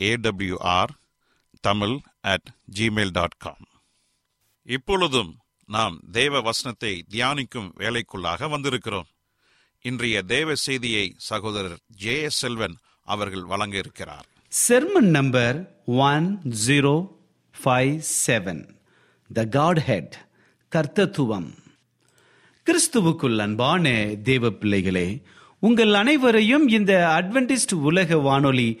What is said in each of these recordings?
AWR Tamil at Gmail dot com இப்பொழுதும் நாம் தேவ வசனத்தை தியானிக்கும் வேலைக்குள்ளாக வந்திருக்கிறோம். இன்றைய தேவ செய்தியை சகோதரர் ஜே எஸ் செல்வன் அவர்கள் வழங்க இருக்கிறார் sermon number one zero five seven the godhead கர்த்தத்துவம். கிறிஸ்துவுக்குள் அன்பான தேவ பிள்ளைகளே உங்கள் அனைவரையும் இந்த அட்வென்டிஸ்ட் உலக வானொலி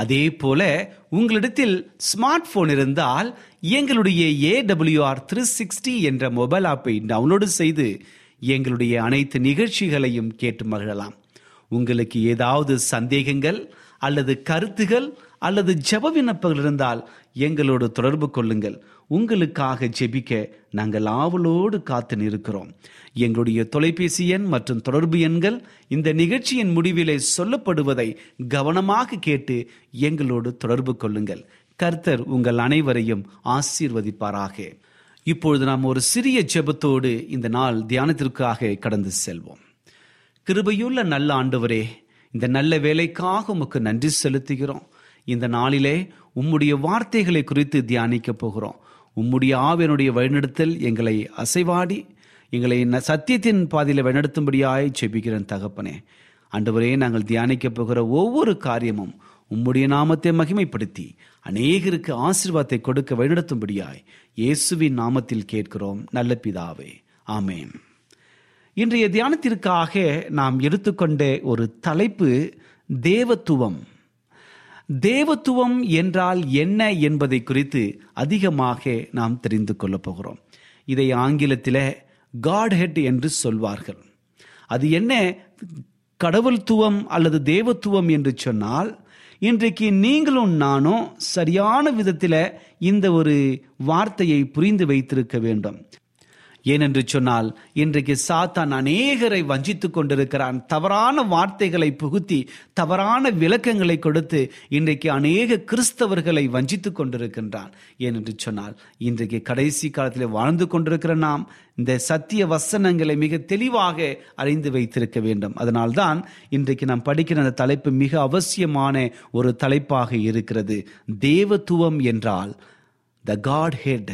அதே போல உங்களிடத்தில் ஸ்மார்ட் போன் இருந்தால் எங்களுடைய ஏடபிள்யூஆர் த்ரீ சிக்ஸ்டி என்ற மொபைல் ஆப்பை டவுன்லோடு செய்து எங்களுடைய அனைத்து நிகழ்ச்சிகளையும் கேட்டு மகிழலாம். உங்களுக்கு ஏதாவது சந்தேகங்கள் அல்லது கருத்துகள் அல்லது ஜெப விண்ணப்பங்கள் இருந்தால் எங்களோடு தொடர்பு கொள்ளுங்கள். உங்களுக்காக ஜெபிக்க நாங்கள் ஆவலோடு காத்து நிற்கிறோம். எங்களுடைய தொலைபேசி எண் மற்றும் தொடர்பு எண்கள் இந்த நிகழ்ச்சியின் முடிவிலே சொல்லப்படுவதை கவனமாக கேட்டு எங்களோடு தொடர்பு கொள்ளுங்கள். கர்த்தர் உங்கள் அனைவரையும் ஆசீர்வதிப்பாராக. இப்பொழுது நாம் ஒரு சிறிய ஜெபத்தோடு இந்த நாள் தியானத்திற்காக கடந்து செல்வோம். கிருபையுள்ள நல்ல ஆண்டவரே இந்த நல்ல வேலைக்காக உமக்கு நன்றி செலுத்துகிறோம். இந்த நாளிலே உம்முடைய வார்த்தைகளை குறித்து தியானிக்க போகிறோம். உம்முடைய ஆவியனுடைய வழிநடத்தல் எங்களை அசைவாடி எங்களை சத்தியத்தின் பாதையில் வழிநடத்தும்படியாய் செபிக்கிறேன் தகப்பனே. அன்றுவரையே நாங்கள் தியானிக்கப் போகிற ஒவ்வொரு காரியமும் உம்முடைய நாமத்தை மகிமைப்படுத்தி அநேகருக்கு ஆசீர்வாதத்தை கொடுக்க வழிநடத்தும்படியாய் இயேசுவின் நாமத்தில் கேட்கிறோம். நல்ல பிதாவே. ஆமேன். இன்றைய தியானத்திற்காக நாம் எடுத்துக்கொண்ட ஒரு தலைப்பு தேவத்துவம். தேவத்துவம் என்றால் என்ன என்பதை குறித்து அதிகமாக நாம் தெரிந்து கொள்ளப் போகிறோம். இதை ஆங்கிலத்தில் காட் ஹெட் என்று சொல்வார்கள். அது என்ன? கடவுள்துவம் அல்லது தேவத்துவம் என்று சொன்னால் இன்றைக்கு நீங்களும் நானும் சரியான விதத்தில் இந்த ஒரு வார்த்தையை புரிந்து வைத்திருக்க வேண்டும். ஏனென்று சொன்னால் இன்றைக்கு சாத்தான் அநேகரை வஞ்சித்துக் கொண்டிருக்கிறான். தவறான வார்த்தைகளை புகுத்தி தவறான விளக்கங்களை கொடுத்து இன்றைக்கு அநேக கிறிஸ்தவர்களை வஞ்சித்துக் கொண்டிருக்கின்றான். ஏனென்று சொன்னால் இன்றைக்கு கடைசி காலத்தில் வாழ்ந்து கொண்டிருக்கிற நாம் இந்த சத்திய வசனங்களை மிக தெளிவாக அறிந்து வைத்திருக்க வேண்டும். அதனால்தான் இன்றைக்கு நாம் படிக்கிற அந்த தலைப்பு மிக அவசியமான ஒரு தலைப்பாக இருக்கிறது. தேவத்துவம் என்றால் த காட் ஹெட்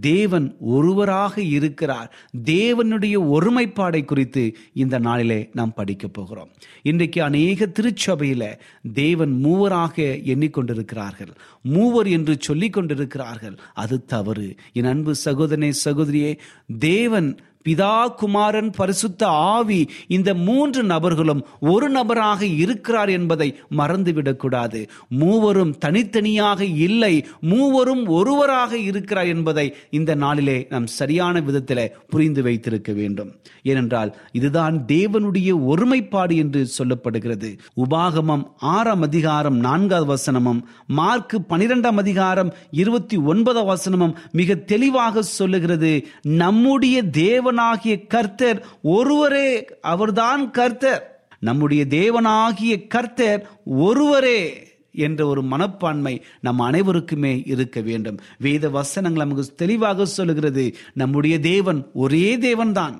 தேவன் ஒருவராக இருக்கிறார். தேவனுடைய ஒருமைப்பாடை குறித்து இந்த நாளிலே நாம் படிக்க போகிறோம். இன்றைக்கு அநேக திருச்சபையில தேவன் மூவராக எண்ணிக்கொண்டிருக்கிறார்கள். மூவர் என்று சொல்லிக் கொண்டிருக்கிறார்கள் அது தவறு. என் அன்பு சகோதரனே சகோதரியே தேவன் பிதா குமாரன் பரிசுத்த ஆவி இந்த மூன்று நபர்களும் ஒரு நபராக இருக்கிறார் என்பதை மறந்துவிடக்கூடாது. மூவரும் தனித்தனியாக இல்லை மூவரும் ஒருவராக இருக்கிறார் என்பதை இந்த நாளிலே நாம் சரியான விதத்தில் புரிந்து வைத்திருக்க வேண்டும். ஏனென்றால் இதுதான் தேவனுடைய ஒருமைப்பாடு என்று சொல்லப்படுகிறது. உபாகமம் ஆறாம் அதிகாரம் நான்காவது வசனமும் மார்க்கு பனிரெண்டாம் அதிகாரம் இருபத்தி ஒன்பதாம் வசனமும் மிக தெளிவாக சொல்லுகிறது நம்முடைய தேவனாகிய கர்த்தர் ஒருவரே அவர்தான் கர்த்தர். நம்முடைய தேவனாகிய கர்த்தர் ஒருவரே என்ற ஒரு மனப்பான்மை நம் அனைவருக்குமே இருக்க வேண்டும். வேத வசனங்கள் நமக்கு தெளிவாக சொல்லுகிறது நம்முடைய தேவன் ஒரே தேவன்தான்.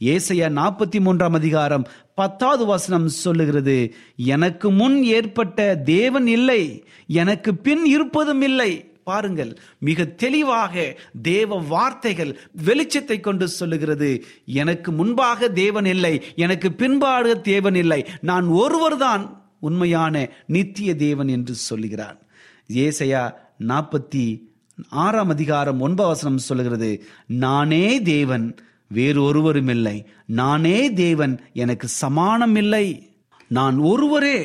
ஏசையா நாற்பத்தி மூன்றாம் அதிகாரம் பத்தாவது வசனம் சொல்லுகிறது எனக்கு முன் ஏற்பட்ட தேவன் இல்லை எனக்கு பின் இருப்பதும் இல்லை. பாருங்கள். மிக தெளிவாக தேவ வார்த்தைகள் வெளிச்சத்தை கொண்டு சொல்லுகிறது. எனக்கு முன்பாக தேவன் இல்லை. எனக்கு பின்பாடு தேவன் இல்லை. நான் ஒருவர்தான் உண்மையான நித்திய தேவன் என்று சொல்லுகிறான். ஏசையா நாற்பத்தி ஆறாம் அதிகாரம் ஒன்பவசனம் சொல்லுகிறது. நானே தேவன் வேறு ஒருவரும் இல்லை. நானே தேவன் எனக்கு சமானம் இல்லை. நான் ஒருவரே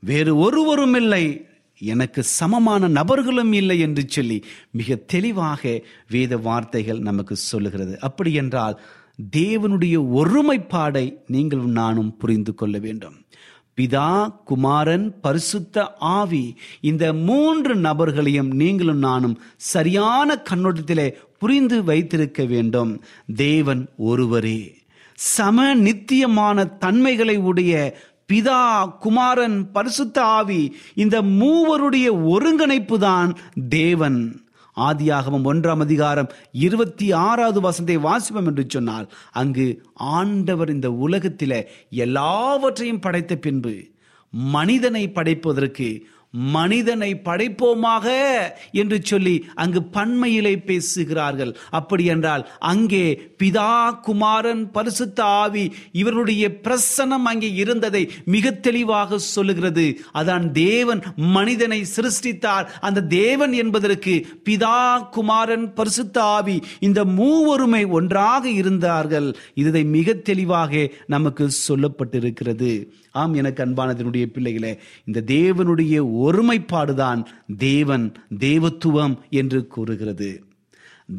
வேறு ஒருவரும் இல்லை. எனக்கு சமமான நபர்களும் இல்லை என்று சொல்லி மிக தெளிவாக வேத வார்த்தைகள் நமக்கு சொல்லுகிறது. அப்படி என்றால் தேவனுடைய ஒருமைப்பாடை நீங்களும் நானும் புரிந்து கொள்ள வேண்டும். பிதா குமாரன் பரிசுத்த ஆவி இந்த மூன்று நபர்களையும் நீங்களும் நானும் சரியான கண்ணோட்டத்திலே புரிந்து வைத்திருக்க வேண்டும். தேவன் ஒருவரே. சம நித்தியமான தன்மைகளை உடைய பிதா குமாரன் பரிசுத்த ஆவி இந்த மூவருடைய ஒருங்கிணைப்பு தான் தேவன். ஆதியாகமம் ஒன்றாம் அதிகாரம் இருபத்தி ஆறாவது வசந்தை வாசிப்போம் என்று சொன்னால் அங்கு ஆண்டவர் இந்த உலகத்தில் எல்லாவற்றையும் படைத்த பின்பு மனிதனை படைப்பதற்கு மனிதனை படைப்போமாக என்று சொல்லி அங்கு பன்மையிலே பேசுகிறார்கள். அப்படி என்றால் அங்கே பிதா குமாரன் பரிசுத்த ஆவி இவருடைய பிரசனம் அங்கே இருந்ததை மிக தெளிவாக சொல்லுகிறது. அதான் தேவன் மனிதனை சிருஷ்டித்தார். அந்த தேவன் என்பதற்கு பிதா குமாரன் பரிசுத்த ஆவி இந்த மூவருமை ஒன்றாக இருந்தார்கள். இதை மிக தெளிவாக நமக்கு சொல்லப்பட்டிருக்கிறது. ஆம் எனக்கு அன்பானதனுடைய பிள்ளைகளே இந்த தேவனுடைய ஒருமைப்பாடுதான் தேவன் தேவத்துவம் என்று கூறுகிறது.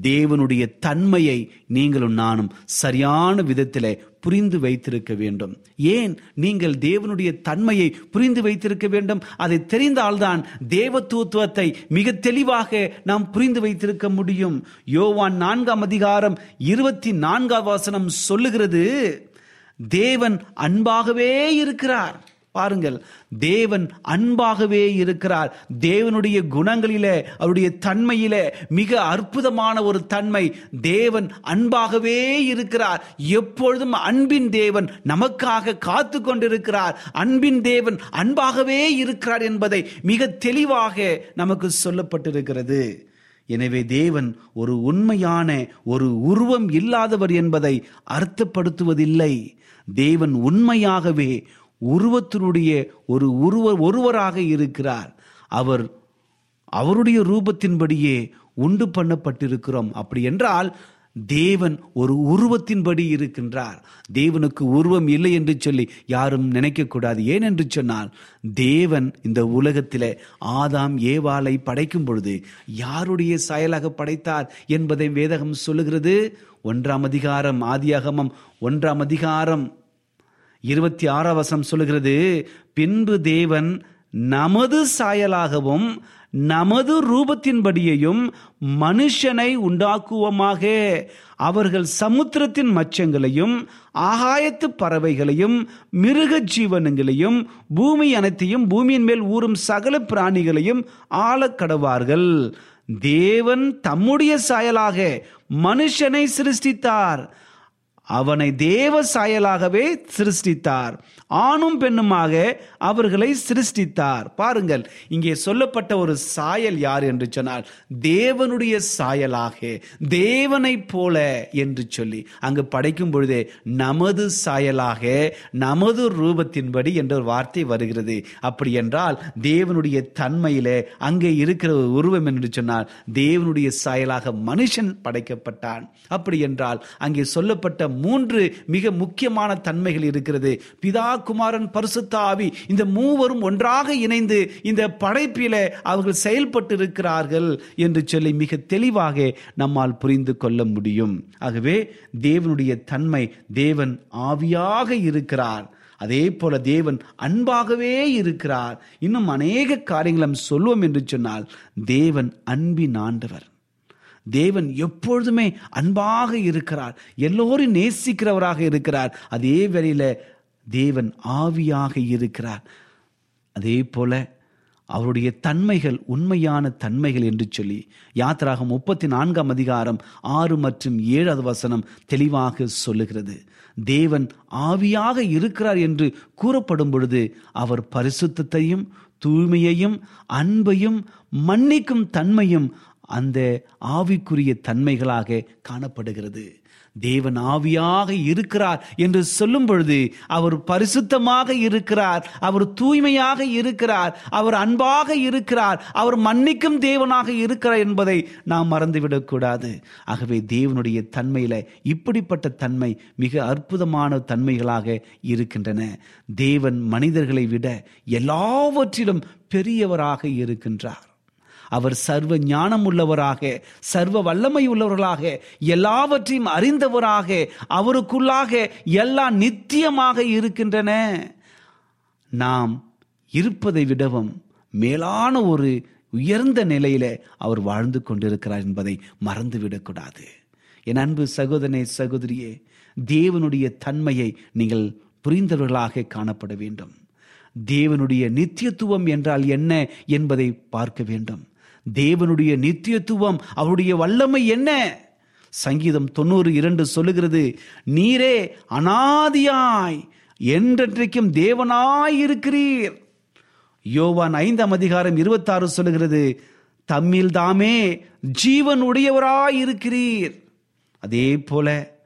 தேவனுடைய தன்மையை நீங்களும் நானும் சரியான விதத்தில் புரிந்து வைத்திருக்க வேண்டும். ஏன்? நீங்கள் தேவனுடைய தன்மையை புரிந்து வைத்திருக்க வேண்டும். அதை தெரிந்தால்தான் தேவத்துவத்தை மிக தெளிவாக நாம் புரிந்து வைத்திருக்க முடியும். யோவான் நான்காம் அதிகாரம் இருபத்தி நான்காம் வாசனம் சொல்லுகிறது தேவன் அன்பாகவே இருக்கிறார். பாருங்கள் தேவன் அன்பாகவே இருக்கிறார். தேவனுடைய குணங்களிலே அவருடைய தன்மையிலே மிக அற்புதமான ஒரு தன்மை. தேவன் அன்பாகவே இருக்கிறார். எப்பொழுதும் அன்பின் தேவன் நமக்காக காத்து கொண்டிருக்கிறார். அன்பின் தேவன் அன்பாகவே இருக்கிறார் என்பதை மிக தெளிவாக நமக்கு சொல்லப்பட்டிருக்கிறது. எனவே தேவன் ஒரு உண்மையான ஒரு உருவம் இல்லாதவர் என்பதை அர்த்தப்படுத்துவதில்லை. தேவன் உண்மையாகவே உருவத்தினுடைய ஒரு உருவ ஒருவராக இருக்கிறார். அவர் அவருடைய ரூபத்தின்படியே உண்டு பண்ணப்பட்டிருக்கிறோம். அப்படி என்றால் தேவன் ஒரு உருவத்தின்படி இருக்கின்றார். தேவனுக்கு உருவம் இல்லை என்று சொல்லி யாரும் நினைக்கக்கூடாது. ஏன் என்று சொன்னால் தேவன் இந்த உலகத்தில் ஆதாம் ஏவாளை படைக்கும் பொழுது யாருடைய செயலாக படைத்தார் என்பதை வேதகம் சொல்லுகிறது. ஒன்றாம் அதிகாரம் ஆதியாகமம் ஒன்றாம் அதிகாரம். இருபத்தி ஆறாம் வசம் சொல்லுகிறது பின்பு தேவன் நமது சாயலாகவும் நமது ரூபத்தின்படியையும் மனுஷனை உண்டாக்குவோமாக. அவர்கள் சமுத்திரத்தின் மச்சங்களையும் ஆகாயத்து பறவைகளையும் மிருக ஜீவனங்களையும் பூமி அனைத்தையும் பூமியின் மேல் ஊறும் சகல பிராணிகளையும் ஆளக்கடவார்கள் தேவன் தம்முடைய சாயலாக மனுஷனை சிருஷ்டித்தார். அவனை தேவ சாயலாகவே சிருஷ்டித்தார். ஆணும் பெண்ணுமாக அவர்களை சிருஷ்டித்தார். பாருங்கள் இங்கே சொல்லப்பட்ட ஒரு சாயல் யார் என்று சொன்னால் தேவனுடைய சாயலாக தேவனைப் போல என்று சொல்லி. அங்கு படைக்கும் பொழுதே நமது சாயலாக நமது ரூபத்தின்படி என்ற ஒரு வார்த்தை வருகிறது. அப்படி என்றால் தேவனுடைய தன்மையிலே அங்கே இருக்கிற ஒரு உருவம் என்று சொன்னால் தேவனுடைய சாயலாக மனுஷன் படைக்கப்பட்டான். அப்படி என்றால் அங்கே சொல்லப்பட்ட மூன்று மிக முக்கியமான தன்மைகள் இருக்கிறது. பிதா குமாரன் பரிசுத்தாவி இந்த மூவரும் ஒன்றாக இணைந்து இந்த படைப்பில அவர்கள் செயல்பட்டு இருக்கிறார்கள் என்று சொல்லி மிக தெளிவாக நம்மால் புரிந்து கொள்ள முடியும். ஆகவே தேவனுடைய தன்மை தேவன் ஆவியாக இருக்கிறார். அதே போல தேவன் அன்பாகவே இருக்கிறார். இன்னும் அநேக காரியங்களும் சொல்லுவோம் என்று சொன்னால் தேவன் அன்பின் ஆண்டவர். தேவன் எப்பொழுதுமே அன்பாக இருக்கிறார். எல்லோரும் நேசிக்கிறவராக இருக்கிறார். அதே வேளையில் தேவன் ஆவியாக இருக்கிறார். அதே போல அவருடைய தன்மைகள் உண்மையான தன்மைகள் என்று சொல்லி யாத்திராக முப்பத்தி நான்காம் அதிகாரம் ஆறு மற்றும் ஏழாவது வசனம் தெளிவாக சொல்லுகிறது. தேவன் ஆவியாக இருக்கிறார் என்று கூறப்படும் பொழுது அவர் பரிசுத்தத்தையும் தூய்மையையும் அன்பையும் மன்னிக்கும் தன்மையும் அந்த ஆவிக்குரிய தன்மைகளாக காணப்படுகிறது. தேவன் ஆவியாக இருக்கிறார் என்று சொல்லும் பொழுது அவர் பரிசுத்தமாக இருக்கிறார் அவர் தூய்மையாக இருக்கிறார் அவர் அன்பாக இருக்கிறார் அவர் மன்னிக்கும் தேவனாக இருக்கிறார் என்பதை நாம் மறந்துவிடக்கூடாது. ஆகவே தேவனுடைய தன்மையில இப்படிப்பட்ட தன்மை மிக அற்புதமான தன்மைகளாக இருக்கின்றன. தேவன் மனிதர்களை விட எல்லாவற்றிலும் பெரியவராக இருக்கின்றார். அவர் சர்வ ஞானம் உள்ளவராக சர்வ வல்லமை உள்ளவர்களாக எல்லாவற்றையும் அறிந்தவராக அவருக்குள்ளாக எல்லாம் நித்தியமாக இருக்கின்றன. நாம் இருப்பதை விடவும் மேலான ஒரு உயர்ந்த நிலையில அவர் வாழ்ந்து கொண்டிருக்கிறார் என்பதை மறந்துவிடக்கூடாது. என் அன்பு சகோதரனே சகோதரியே தேவனுடைய தன்மையை நீங்கள் புரிந்தவர்களாக காணப்பட வேண்டும். தேவனுடைய நித்தியத்துவம் என்றால் என்ன என்பதை பார்க்க வேண்டும். தேவனுடைய நித்தியத்துவம் அவருடைய வல்லமை என்ன? சங்கீதம் தொண்ணூறு இரண்டு சொல்லுகிறது நீரே அனாதியாய் என்றென்றைக்கும் தேவனாய் இருக்கிறீர் யோவான் ஐந்தாம் அதிகாரம் இருபத்தாறு சொல்லுகிறது தம்மில் தாமே ஜீவன் உடையவராய் இருக்கிறீர் அதே போல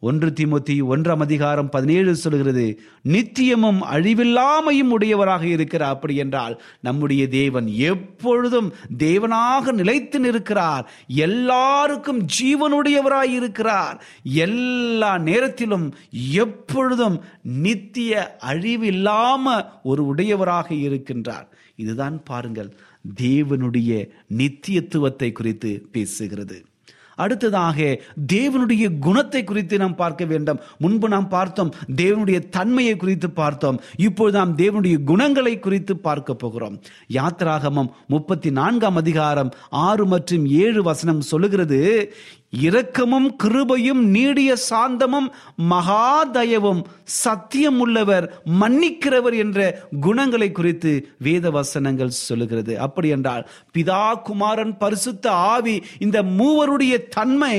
ஒன்று திமுத்தி ஒன்றாம் அதிகாரம் பதினேழு சொல்கிறது நித்தியமும் அழிவில்லாமையும் உடையவராக இருக்கிறார் அப்படி என்றால் நம்முடைய தேவன் எப்பொழுதும் தேவனாக நிலைத்து நிற்கிறார். எல்லாருக்கும் ஜீவனுடையவராய் இருக்கிறார். எல்லா நேரத்திலும் எப்பொழுதும் நித்திய அழிவில்லாம ஒரு உடையவராக இருக்கின்றார். இதுதான் பாருங்கள் தேவனுடைய நித்தியத்துவத்தை குறித்து பேசுகிறது. அடுத்ததாக தேவனுடைய குணத்தை குறித்து நாம் பார்க்க வேண்டும். முன்பு நாம் பார்த்தோம் தேவனுடைய தன்மையை குறித்து பார்த்தோம். இப்பொழுது நாம் தேவனுடைய குணங்களை குறித்து பார்க்க போகிறோம். யாத்ராகமம் முப்பத்தி நான்காம் அதிகாரம் ஆறு மற்றும் ஏழு வசனம் சொல்லுகிறது இரக்கமும் கிருபையும் நீடிய சாந்தமும் மகாதயவும் சத்தியம் உள்ளவர் மன்னிக்கிறவர் என்ற குணங்களை குறித்து வேத வசனங்கள் சொல்லுகிறது. அப்படி என்றால் பிதா குமாரன் பரிசுத்த ஆவி இந்த மூவருடைய தன்மை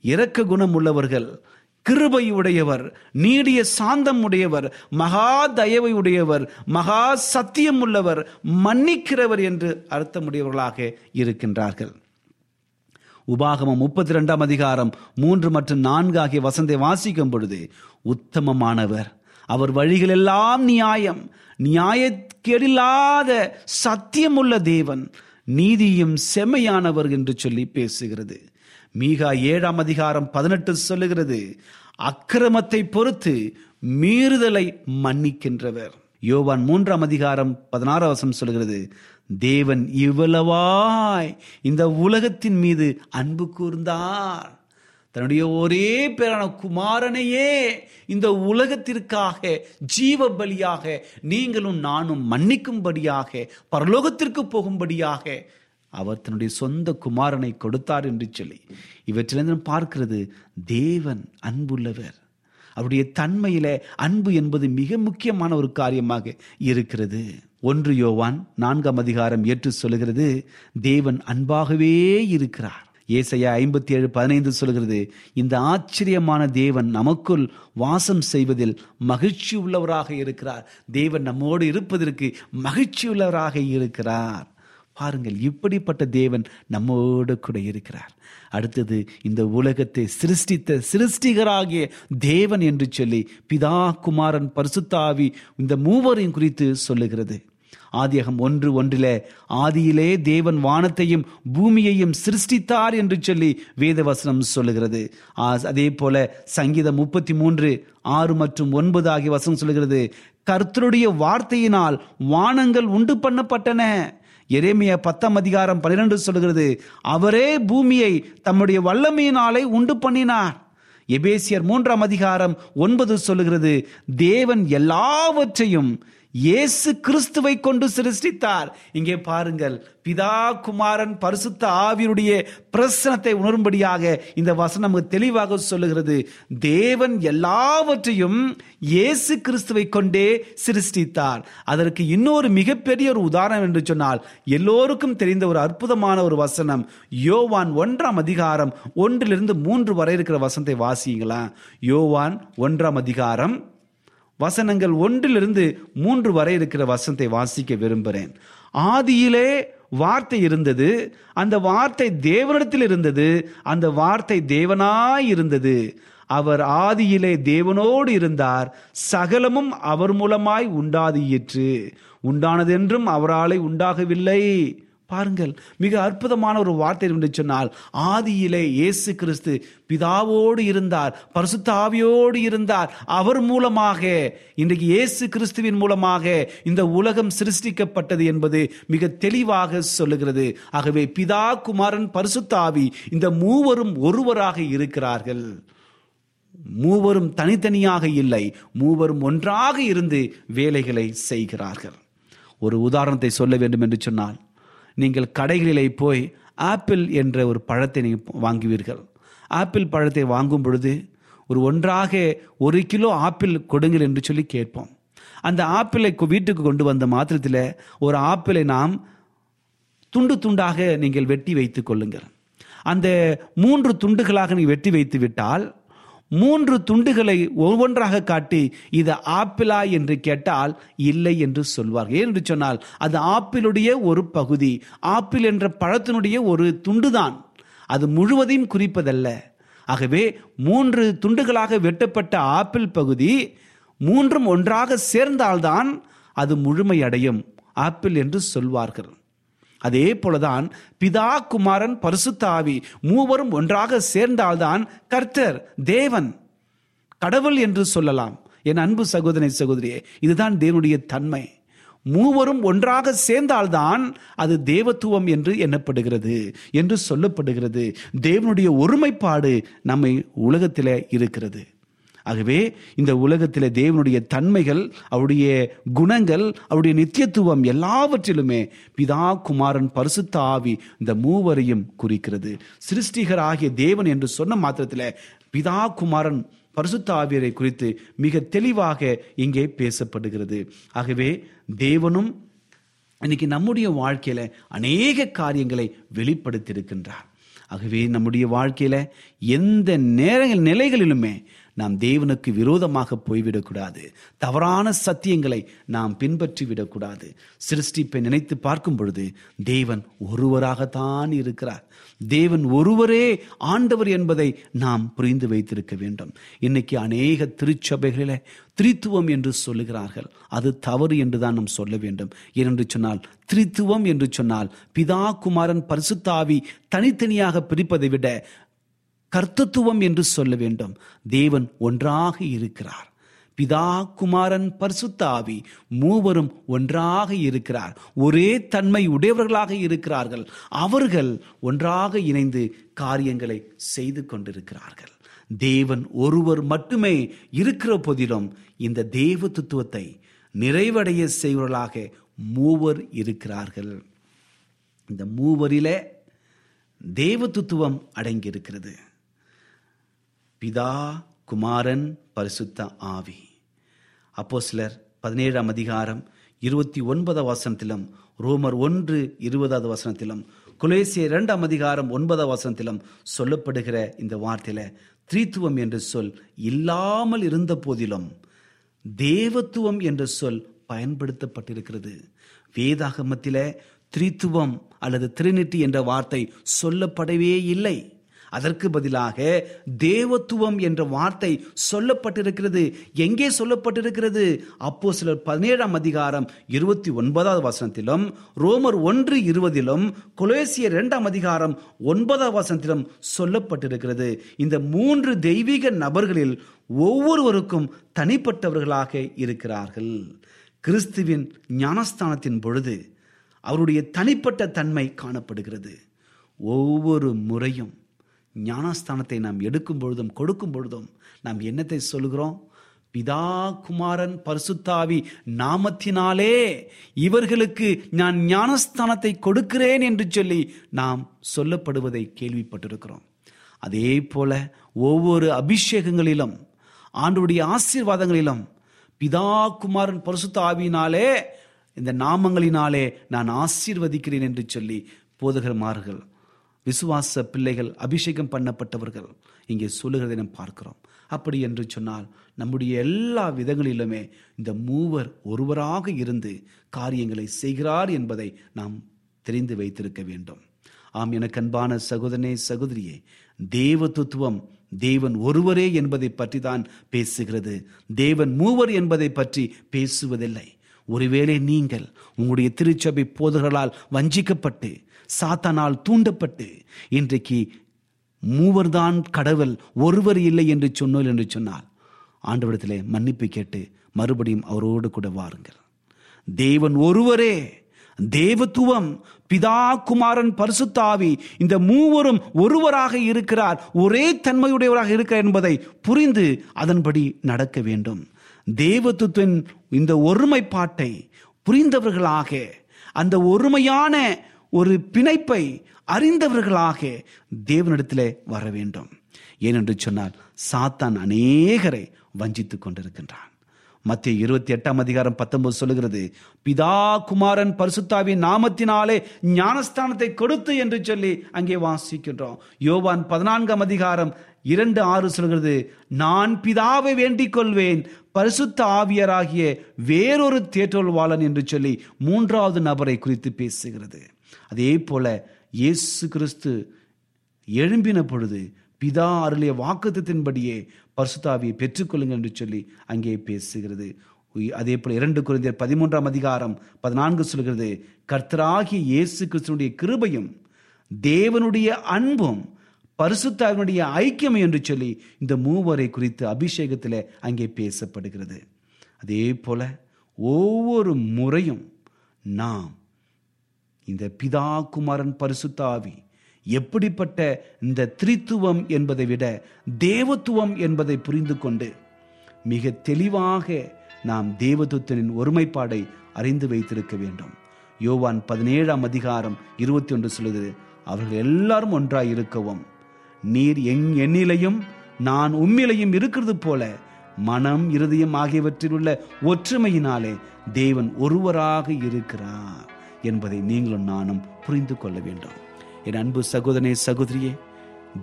இரக்க குணம் உள்ளவர்கள் கிருபை உடையவர் நீடிய சாந்தம் உடையவர் மகா தயவை உடையவர் மகா சத்தியம் உள்ளவர் மன்னிக்கிறவர் என்று அர்த்தமுடையவர்களாக இருக்கின்றார்கள். உபாகமம் முப்பத்தி ரெண்டாம் அதிகாரம் மூன்று மற்றும் நான்கு ஆகிய வசந்தை வாசிக்கும் பொழுது உத்தமமானவர் அவர் வழிகளெல்லாம் நியாயம். நியாயக்கேடில்லாத சத்தியமுள்ள தேவன். நீதியும் செம்மையானவர் என்று சொல்லி பேசுகிறது. மீகா ஏழாம் அதிகாரம் பதினெட்டு சொல்லுகிறது அக்கிரமத்தை பொறுத்து மீறுதலை மன்னிக்கின்றவர். யோவான் மூன்றாம் அதிகாரம் பதினாறாம் வசம் சொல்கிறது தேவன் இவ்வளவாய் இந்த உலகத்தின் மீது அன்பு கூர்ந்தார். தன்னுடைய ஒரே பேரான குமாரனையே இந்த உலகத்திற்காக ஜீவ பலியாக நீங்களும் நானும் மன்னிக்கும்படியாக பரலோகத்திற்கு போகும்படியாக அவர் தன்னுடைய சொந்த குமாரனை கொடுத்தார் என்று சொல்லி இவற்றிலிருந்து பார்க்கிறது தேவன் அன்புள்ளவர். அவருடைய தன்மையில அன்பு என்பது மிக முக்கியமான ஒரு காரியமாக இருக்கிறது. ஒன்று யோவான் நான்காம் அதிகாரம் ஏற்று சொல்லுகிறது தேவன் அன்பாகவே இருக்கிறார். ஏசையா ஐம்பத்தி ஏழு பதினைந்து சொல்கிறது இந்த ஆச்சரியமான தேவன் நமக்குள் வாசம் செய்வதில் மகிழ்ச்சி உள்ளவராக இருக்கிறார். தேவன் நம்மோடு இருப்பதற்கு மகிழ்ச்சி உள்ளவராக இருக்கிறார். பாருங்கள் இப்படிப்பட்ட தேவன் நம்மோடு கூட இருக்கிறார். அடுத்தது இந்த உலகத்தை சிருஷ்டித்த சிருஷ்டிகராகிய தேவன் என்று சொல்லி பிதா குமாரன் பரிசுத்தாவி இந்த மூவரையும் குறித்து சொல்லுகிறது. ஆதியகம் ஒன்று ஒன்றிலே ஆதியிலே தேவன் வானத்தையும் பூமியையும் சிருஷ்டித்தார் என்று சொல்லி வேதவசனம் சொல்லுகிறது. ஆ- அதே போல சங்கீதம் முப்பத்தி மூன்று ஆறு மற்றும் ஒன்பது ஆகிய வசனம் சொல்லுகிறது கர்த்தருடைய வார்த்தையினால் வானங்கள் உண்டு பண்ணப்பட்டன. எரேமிய பத்தாம் அதிகாரம் பன்னிரண்டு சொல்லுகிறது அவரே பூமியை தம்முடைய வல்லமையினாலே உண்டு பண்ணினார். எபேசியர் மூன்றாம் அதிகாரம் ஒன்பது சொல்லுகிறது தேவன் எல்லாவற்றையும் இயேசு கிறிஸ்துவை கொண்டு சிருஷ்டித்தார். இங்கே பாருங்கள் பிதா குமாரன் பரிசுத்த ஆவியுடைய பிரசனத்தை உணரும்படியாக இந்த வசனம் நமக்கு தெளிவாக சொல்லுகிறது. தேவன் எல்லாவற்றையும் இயேசு கிறிஸ்துவை கொண்டே சிருஷ்டித்தார். அதற்கு இன்னொரு மிகப்பெரிய ஒரு உதாரணம் என்று சொன்னால் எல்லோருக்கும் தெரிந்த ஒரு அற்புதமான ஒரு வசனம். யோவான் ஒன்றாம் அதிகாரம் ஒன்றிலிருந்து மூன்று வரை இருக்கிற வசனத்தை வாசியுங்களா யோவான் ஒன்றாம் அதிகாரம் வசனங்கள் ஒன்றிலிருந்து மூன்று வரை இருக்கிற வசனத்தை வாசிக்க விரும்புகிறேன். ஆதியிலே வார்த்தை இருந்தது அந்த வார்த்தை தேவனிடத்தில் இருந்தது அந்த வார்த்தை தேவனாய் இருந்தது. அவர் ஆதியிலே தேவனோடு இருந்தார் சகலமும் அவர் மூலமாய் உண்டாதியிற்று. உண்டானதென்றும் அவராலே உண்டாகவில்லை. பாருங்கள். மிக அற்புதமான ஒரு வார்த்தை என்று சொன்னால் ஆதியிலே இயேசு கிறிஸ்து பிதாவோடு இருந்தார் பரிசுத்த ஆவியோடு இருந்தார். அவர் மூலமாக இன்றைக்கு இயேசு கிறிஸ்துவின் மூலமாக இந்த உலகம் சிருஷ்டிக்கப்பட்டது என்பது மிக தெளிவாக சொல்லுகிறது. ஆகவே பிதா குமாரன் பரிசுத்த ஆவி இந்த மூவரும் ஒருவராக இருக்கிறார்கள். மூவரும் தனித்தனியாக இல்லை மூவரும் ஒன்றாக இருந்து வேலைகளை செய்கிறார்கள். ஒரு உதாரணத்தை சொல்ல வேண்டும் என்று சொன்னால் நீங்கள் கடைகளிலே போய் ஆப்பிள் என்ற ஒரு பழத்தை நீங்கள் வாங்குவீர்கள். ஆப்பிள் பழத்தை வாங்கும் பொழுது ஒரு ஒன்றாக ஒரு கிலோ ஆப்பிள் கொடுங்கள் என்று சொல்லி கேட்போம். அந்த ஆப்பிளை வீட்டுக்கு கொண்டு வந்த மாத்திரத்தில் ஒரு ஆப்பிளை நாம் துண்டு துண்டாக நீங்கள் வெட்டி வைத்துக் கொள்ளுங்கள். அந்த மூன்று துண்டுகளாக நீங்கள் வெட்டி வைத்து விட்டால் மூன்று துண்டுகளை ஒவ்வொன்றாக காட்டி இது ஆப்பிளா என்று கேட்டால் இல்லை என்று சொல்வார்கள் ஏன் என்று சொன்னால் அது ஆப்பிளுடைய ஒரு பகுதி. ஆப்பிள் என்ற பழத்தினுடைய ஒரு துண்டுதான். அது முழுவதையும் குறிப்பதல்ல. ஆகவே மூன்று துண்டுகளாக வெட்டப்பட்ட ஆப்பிள் பகுதி மூன்றும் ஒன்றாக சேர்ந்தால்தான் அது முழுமையடையும். ஆப்பிள் என்று சொல்வார்கள். அதே போலதான் பிதா குமாரன் பரிசுத்தாவி மூவரும் ஒன்றாக சேர்ந்தால்தான் கர்த்தர் தேவன். கடவுள் என்று சொல்லலாம். என் அன்பு சகோதரி சகோதரியே இதுதான் தேவனுடைய தன்மை. மூவரும் ஒன்றாக சேர்ந்தால்தான் அது தேவத்துவம் என்று எண்ணப்படுகிறது என்று சொல்லப்படுகிறது. தேவனுடைய ஒருமைப்பாடு நம்மை உலகத்தில் இருக்கிறது. ஆகவே இந்த உலகத்தில் தேவனுடைய தன்மைகள் அவருடைய குணங்கள் அவருடைய நித்தியத்துவம் எல்லாவற்றிலுமே பிதா குமாரன் பரிசுத்த ஆவி இந்த மூவரையும் குறிக்கிறது. சிருஷ்டிகர் ஆகிய தேவன் என்று சொன்ன மாத்திரத்தில் பிதா குமாரன் பரிசுத்த ஆவியரை குறித்து மிக தெளிவாக இங்கே பேசப்படுகிறது. ஆகவே தேவனும் இன்னைக்கு நம்முடைய வாழ்க்கையில் அநேக காரியங்களை வெளிப்படுத்தியிருக்கின்றார். ஆகவே நம்முடைய வாழ்க்கையில் எந்த நேர நிலைகளிலுமே நாம் தேவனுக்கு விரோதமாக போய்விடக்கூடாது. தவறான சத்தியங்களை நாம் பின்பற்றி விடக்கூடாது சிருஷ்டிப்பை நினைத்து பார்க்கும் பொழுது தேவன் ஒருவராகத்தான் இருக்கிறார். தேவன் ஒருவரே ஆண்டவர் என்பதை நாம் புரிந்து வைத்திருக்க வேண்டும். இன்னைக்கு அநேக திருச்சபைகளில் திரித்துவம் என்று சொல்லுகிறார்கள். அது தவறு என்று தான் நாம் சொல்ல வேண்டும். ஏனென்று சொன்னால் திரித்துவம் என்று சொன்னால் பிதா குமாரன் பரிசுத்தாவி தனித்தனியாக பிரிப்பதை விட கர்த்தத்துவம் என்று சொல்ல வேண்டும். தேவன் ஒன்றாக இருக்கிறார். பிதா குமாரன் பர்சுத்தாவி மூவரும் ஒன்றாக இருக்கிறார். ஒரே தன்மை உடையவர்களாக இருக்கிறார்கள். அவர்கள் ஒன்றாக இணைந்து காரியங்களை செய்து கொண்டிருக்கிறார்கள். தேவன் ஒருவர் மட்டுமே இருக்கிற போதிலும் இந்த தேவ தத்துவத்தை நிறைவடைய செய்வர்களாக மூவர் இருக்கிறார்கள். இந்த மூவரிலே தேவத்துவம் அடங்கியிருக்கிறது. பிதா குமாரன் பரிசுத்த ஆவி. அப்போ சிலர் பதினேழாம் அதிகாரம் இருபத்தி ஒன்பதாம் வசனத்திலும் ரோமர் ஒன்று இருபதாவது வசனத்திலும் குலேசிய இரண்டாம் அதிகாரம் ஒன்பதாம் வசனத்திலும் சொல்லப்படுகிற இந்த வார்த்தையில த்ரீத்துவம் என்ற சொல் இல்லாமல் இருந்த போதிலும் தேவத்துவம் என்ற சொல் பயன்படுத்தப்பட்டிருக்கிறது. வேதாகமத்தில த்ரித்துவம் அல்லது திருநிட்டி என்ற வார்த்தை சொல்லப்படவே இல்லை. அதற்கு பதிலாக தேவத்துவம் என்ற வார்த்தை சொல்லப்பட்டிருக்கிறது. எங்கே சொல்லப்பட்டிருக்கிறது? அப்போ சிலர் பதினேழாம் அதிகாரம் இருபத்தி ஒன்பதாவது வசனத்திலும் ரோமர் ஒன்று இருபதிலும் கொலேசிய இரண்டாம் அதிகாரம் ஒன்பதாவது வசனத்திலும் சொல்லப்பட்டிருக்கிறது. இந்த மூன்று தெய்வீக நபர்களில் ஒவ்வொருவருக்கும் தனிப்பட்டவர்களாக இருக்கிறார்கள். கிறிஸ்துவின் ஞானஸ்தானத்தின் பொழுது அவருடைய தனிப்பட்ட தன்மை காணப்படுகிறது. ஒவ்வொரு முறையும் ஞானஸ்தானத்தை நாம் எடுக்கும் பொழுதும் கொடுக்கும் பொழுதும் நாம் என்னத்தை சொல்கிறோம் பிதா குமாரன் பரிசுத்தாவி நாமத்தினாலே இவர்களுக்கு நான் ஞானஸ்தானத்தை கொடுக்கிறேன் என்று சொல்லி நாம் சொல்லப்படுவதை கேள்விப்பட்டிருக்கிறோம். அதே போல ஒவ்வொரு அபிஷேகங்களிலும் ஆண்டுடைய ஆசீர்வாதங்களிலும் பிதா குமாரன் பரிசுத்த ஆவியினாலே இந்த நாமங்களினாலே நான் ஆசீர்வதிக்கிறேன் என்று சொல்லி போதகர்மார்கள் விசுவாச பிள்ளைகள் அபிஷேகம் பண்ணப்பட்டவர்கள் இங்கே சொல்லுகிறதை நாம் பார்க்கிறோம். அப்படி என்று சொன்னால் நம்முடைய எல்லா விதங்களிலுமே இந்த மூவர் ஒருவராக இருந்து காரியங்களை செய்கிறார் என்பதை நாம் தெரிந்து வைத்திருக்க வேண்டும். ஆம் எனக்கு அன்பான சகோதரனே சகோதரியே தேவ தத்துவம் தேவன் ஒருவரே என்பதை பற்றி தான் பேசுகிறது. தேவன் மூவர் என்பதை பற்றி பேசுவதில்லை. ஒருவேளை நீங்கள் உங்களுடைய திருச்சபை போதகர்களால் வஞ்சிக்கப்பட்டு சாத்தானால் தூண்டப்பட்டு இன்றைக்கு மூவர்தான் கடவுள் ஒருவர் இல்லை என்று சொன்னோல் என்று சொன்னால் ஆண்டவரத்திலே மன்னிப்பு கேட்டு மறுபடியும் அவரோடு கூட வாருங்கள். தேவன் ஒருவரே தேவத்துவம் பிதா குமாரன் பரிசுத்தாவி இந்த மூவரும் ஒருவராக இருக்கிறார் ஒரே தன்மையுடையவராக இருக்கிறார் என்பதை புரிந்து அதன்படி நடக்க வேண்டும். தேவத்துவத்தின் இந்த ஒருமைப்பாட்டை புரிந்தவர்களாக அந்த ஒருமையான ஒரு பிணைப்பை அறிந்தவர்களாக தேவனிடத்தில் வர வேண்டும் ஏனென்று சொன்னால் சாத்தான் அநேகரை வஞ்சித்து கொண்டிருக்கின்றான். மத்திய இருபத்தி எட்டாம் அதிகாரம் பத்தொன்பது சொல்லுகிறது பிதா குமாரன் பரிசுத்தாவின் நாமத்தினாலே ஞானஸ்தானத்தை கொடுத்து என்று சொல்லி அங்கே வாசிக்கின்றோம். யோவான் பதினான்காம் அதிகாரம் இரண்டு ஆறு சொல்கிறது நான் பிதாவை வேண்டிக் கொள்வேன் பரிசுத்த ஆவியராகிய வேறொரு தேற்றோல்வாளன் என்று சொல்லி மூன்றாவது நபரை குறித்து பேசுகிறது. அதே போல இயேசு கிறிஸ்து எழும்பின பொழுது பிதா அருளிய வாக்குத்தின்படியே பரிசுத்தாவியை பெற்றுக்கொள்ளுங்கள் என்று சொல்லி அங்கே பேசுகிறது. அதே போல இரண்டு குழந்தையர் பதிமூன்றாம் அதிகாரம் பதினான்கு சொல்கிறது கர்த்தராகிய இயேசு கிறிஸ்துனுடைய கிருபையும் தேவனுடைய அன்பும் பரிசுத்தாவினுடைய ஐக்கியம் என்று சொல்லி இந்த மூவரை குறித்து அபிஷேகத்தில் அங்கே பேசப்படுகிறது. அதே போல ஒவ்வொரு முறையும் நாம் இந்த பிதா குமாரன் பரிசுத்தாவி எப்படிப்பட்ட இந்த திரித்துவம் என்பதை விட தேவத்துவம் என்பதை புரிந்து கொண்டு மிக தெளிவாக நாம் தேவதூத்தனின் ஒருமைப்பாடை அறிந்து வைத்திருக்க வேண்டும். யோவான் பதினேழாம் அதிகாரம் இருபத்தி ஒன்று சொல்லுது அவர்கள் எல்லாரும் ஒன்றாய் இருக்கவும் நீர் எங் என்னிலையும் நான் உம்மிலையும் இருக்கிறது போல மனம் இருதயம் ஆகியவற்றில் உள்ள ஒற்றுமையினாலே தேவன் ஒருவராக இருக்கிறார். என்பதை நீங்களும் நானும் புரிந்து கொள்ள வேண்டும். என் அன்பு சகோதரனே சகோதரியே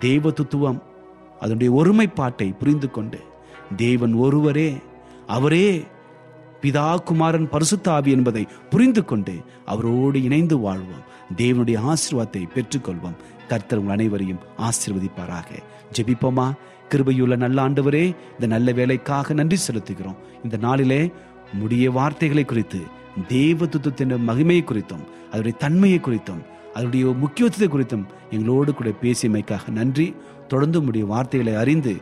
தேவதுத்துவம் அதனுடைய ஒருமைப்பாட்டை புரிந்து கொண்டு தேவன் ஒருவரே அவரே பிதா குமாரன் பரிசுத்தாவி என்பதை புரிந்து கொண்டு அவரோடு இணைந்து வாழ்வோம். தேவனுடைய ஆசீர்வாதத்தை பெற்றுக்கொள்வோம். கர்த்தர் உங்கள் அனைவரையும் ஆசீர்வதிப்பாராக. ஜெபிப்போமா? கிருபையுள்ள நல்ல ஆண்டவரே இந்த நல்ல வேலைக்காக நன்றி செலுத்துகிறோம். இந்த நாளிலே முடிய வார்த்தைகளை குறித்து தேவத்துவத்தின் மகிமையை குறித்தும் அதனுடைய தன்மையை குறித்தும் அதனுடைய முக்கியத்துவத்தை குறித்தும் எங்களோடு கூட பேசியமைக்காக நன்றி. தொடர்ந்து முடிய வார்த்தைகளை அறிந்து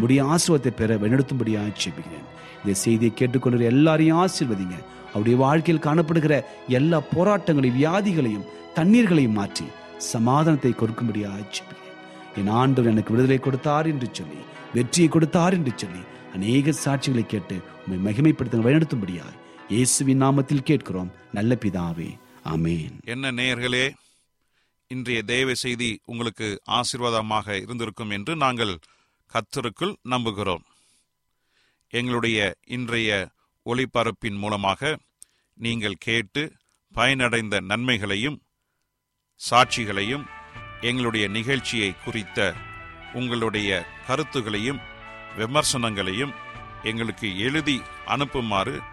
முடிய ஆசீர்வாதத்தை பெற வழிநடத்தும்படியாக ஜெபிக்கிறேன் இந்த செய்தியை கேட்டுக்கொண்டு எல்லாரையும் ஆசிர்வதிங்க. அவருடைய வாழ்க்கையில் காணப்படுகிற எல்லா போராட்டங்களையும் வியாதிகளையும் தண்ணீர்களையும் மாற்றி சமாதானத்தை கொடுக்கும்படியாக ஜெபிக்கிறேன் என் ஆண்டவர் எனக்கு விடுதலை கொடுத்தார் என்று சொல்லி வெற்றியை கொடுத்தார் என்று சொல்லி அநேக சாட்சிகளை கேட்டு உண்மை மகிமைப்படுத்த வழிநடத்தும்படியாய் இயேசுவின் நாமத்தில் கேட்கிறோம். நல்ல பிதாவே ஆமென். என்ன நேயர்களே இன்றைய தேவ செய்தி உங்களுக்கு ஆசீர்வாதமாக இருந்திருக்கும் என்று நாங்கள் கத்தருக்குள் நம்புகிறோம். எங்களுடைய இன்றைய ஒளிபரப்பின் மூலமாக நீங்கள் கேட்டு பயனடைந்த நன்மைகளையும் சாட்சிகளையும் எங்களுடைய நிகழ்ச்சியை குறித்த உங்களுடைய கருத்துகளையும் விமர்சனங்களையும் எங்களுக்கு எழுதி அனுப்புமாறு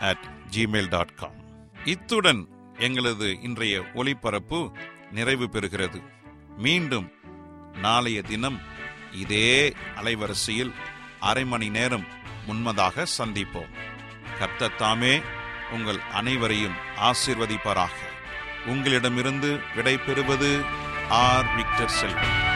at Gmail dot com இத்துடன் எங்களது இன்றைய ஒளிபரப்பு நிறைவு பெறுகிறது. மீண்டும் நாளைய தினம் இதே அலைவரிசையில் அரை மணி நேரம் முன்மதாக சந்திப்போம். கர்த்தத்தாமே உங்கள் அனைவரையும் ஆசிர்வதிப்பாராக. உங்களிடமிருந்து விடை பெறுவது ஆர். விக்டர் செல்வன்